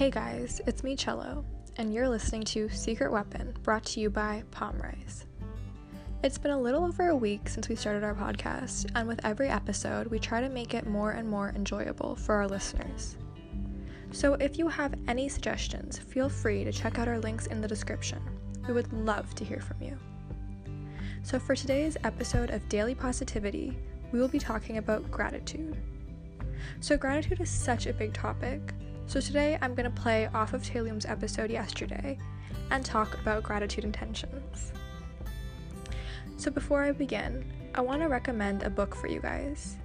Hey guys, it's me, Cello, and you're listening to Secret Weapon, brought to you by Pomrise. It's been a little over a week since we started our podcast, and with every episode, we try to make it more and more enjoyable for our listeners. So if you have any suggestions, feel free to check out our links in the description. We would love to hear from you. So for today's episode of Daily Positivity, we will be talking about gratitude. So, gratitude is such a big topic. So, today I'm going to play off of Taylum's episode yesterday and talk about gratitude intentions. So, before I begin, I want to recommend a book for you guys.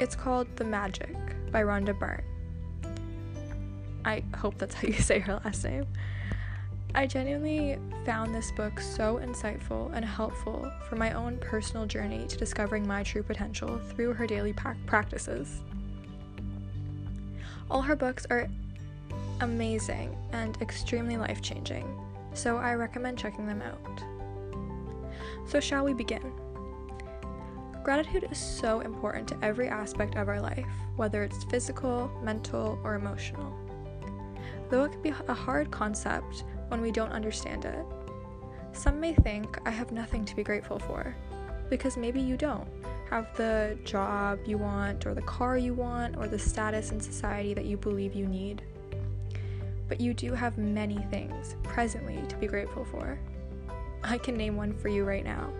It's called The Magic by Rhonda Byrne. I hope that's how you say her last name. I genuinely found this book so insightful and helpful for my own personal journey to discovering my true potential through her daily pa- practices. All her books are amazing and extremely life changing, so I recommend checking them out. So, shall we begin? Gratitude is so important to every aspect of our life, whether it's physical, mental, or emotional. Though it can be a hard concept when we don't understand it. Some may think I have nothing to be grateful for, because maybe you don't have the job you want, or the car you want, or the status in society that you believe you need. But you do have many things presently to be grateful for. I can name one for you right now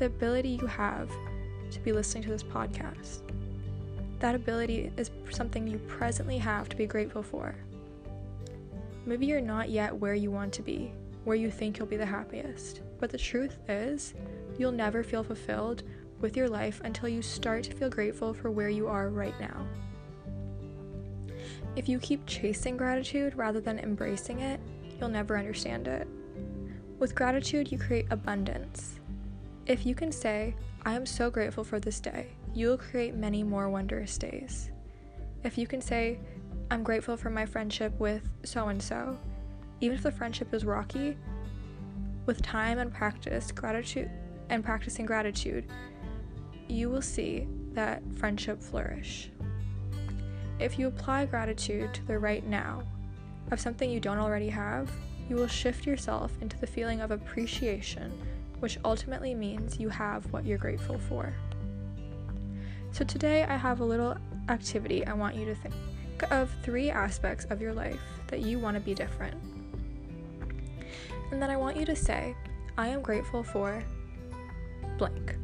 the ability you have to be listening to this podcast. That ability is something you presently have to be grateful for. Maybe you're not yet where you want to be, where you think you'll be the happiest. But the truth is, you'll never feel fulfilled with your life until you start to feel grateful for where you are right now. If you keep chasing gratitude rather than embracing it, you'll never understand it. With gratitude, you create abundance. If you can say, I am so grateful for this day, you will create many more wondrous days. If you can say, I'm grateful for my friendship with so and so. Even if the friendship is rocky, with time and practice, gratitude and practicing gratitude, you will see that friendship flourish. If you apply gratitude to the right now of something you don't already have, you will shift yourself into the feeling of appreciation, which ultimately means you have what you're grateful for. So, today I have a little activity I want you to think of three aspects of your life that you want to be different. And then I want you to say, I am grateful for blank,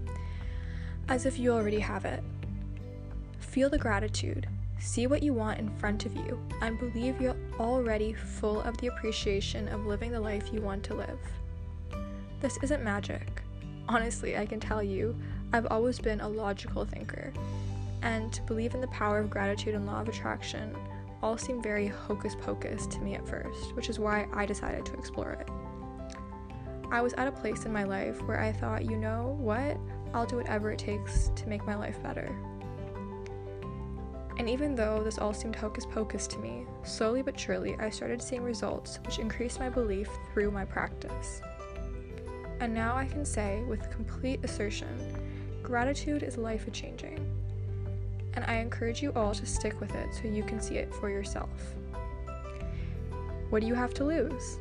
as if you already have it. Feel the gratitude. See what you want in front of you and believe you're already full of the appreciation of living the life you want to live. This isn't magic. Honestly, I can tell you, I've always been a logical thinker and to believe in the power of gratitude and law of attraction all seemed very hocus pocus to me at first, which is why I decided to explore it. I was at a place in my life where I thought, you know what? I'll do whatever it takes to make my life better. And even though this all seemed hocus pocus to me, slowly but surely I started seeing results which increased my belief through my practice. And now I can say with complete assertion gratitude is life changing and I encourage you all to stick with it so you can see it for yourself. What do you have to lose?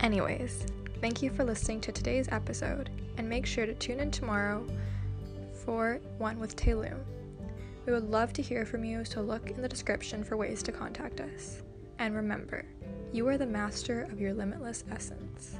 Anyways, thank you for listening to today's episode, and make sure to tune in tomorrow for one with Taylum. We would love to hear from you, so look in the description for ways to contact us. And remember, you are the master of your limitless essence.